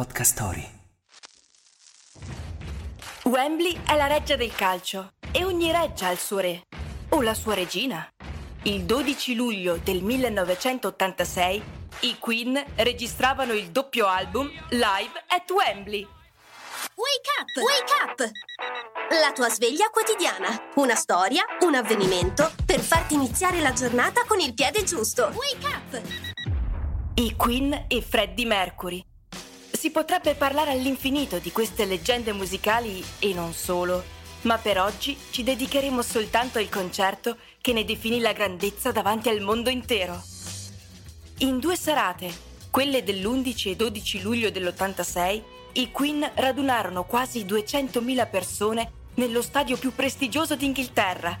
Podcast Story. Wembley è la reggia del calcio e ogni reggia ha il suo re o la sua regina. Il 12 luglio del 1986 i Queen registravano il doppio album Live at Wembley. Wake up! Wake up! La tua sveglia quotidiana. Una storia, un avvenimento per farti iniziare la giornata con il piede giusto. Wake up! I Queen e Freddie Mercury. Si potrebbe parlare all'infinito di queste leggende musicali e non solo, ma per oggi ci dedicheremo soltanto al concerto che ne definì la grandezza davanti al mondo intero. In due serate, quelle dell'11 e 12 luglio dell'86, i Queen radunarono quasi 200.000 persone nello stadio più prestigioso d'Inghilterra,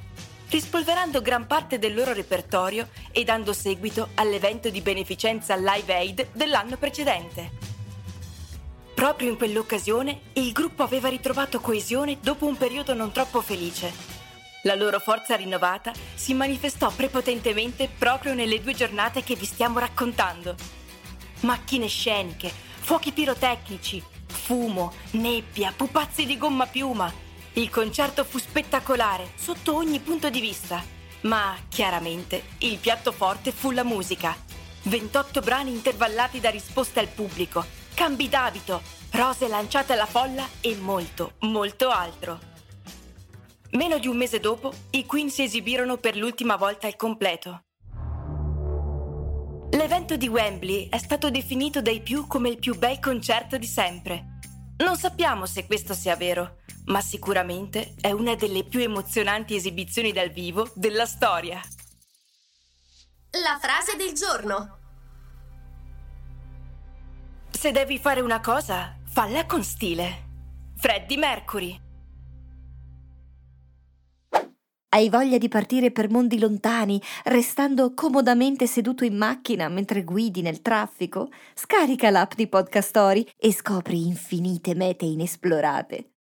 rispolverando gran parte del loro repertorio e dando seguito all'evento di beneficenza Live Aid dell'anno precedente. Proprio in quell'occasione il gruppo aveva ritrovato coesione dopo un periodo non troppo felice. La loro forza rinnovata si manifestò prepotentemente proprio nelle due giornate che vi stiamo raccontando. Macchine sceniche, fuochi pirotecnici, fumo, nebbia, pupazzi di gomma piuma. Il concerto fu spettacolare sotto ogni punto di vista, ma chiaramente il piatto forte fu la musica. 28 brani intervallati da risposte al pubblico, cambi d'abito, rose lanciate alla folla e molto, molto altro. Meno di un mese dopo, i Queen si esibirono per l'ultima volta al completo. L'evento di Wembley è stato definito dai più come il più bel concerto di sempre. Non sappiamo se questo sia vero, ma sicuramente è una delle più emozionanti esibizioni dal vivo della storia. La frase del giorno. Se devi fare una cosa, falla con stile. Freddie Mercury. Hai voglia di partire per mondi lontani, restando comodamente seduto in macchina mentre guidi nel traffico? Scarica l'app di Podcast Story e scopri infinite mete inesplorate.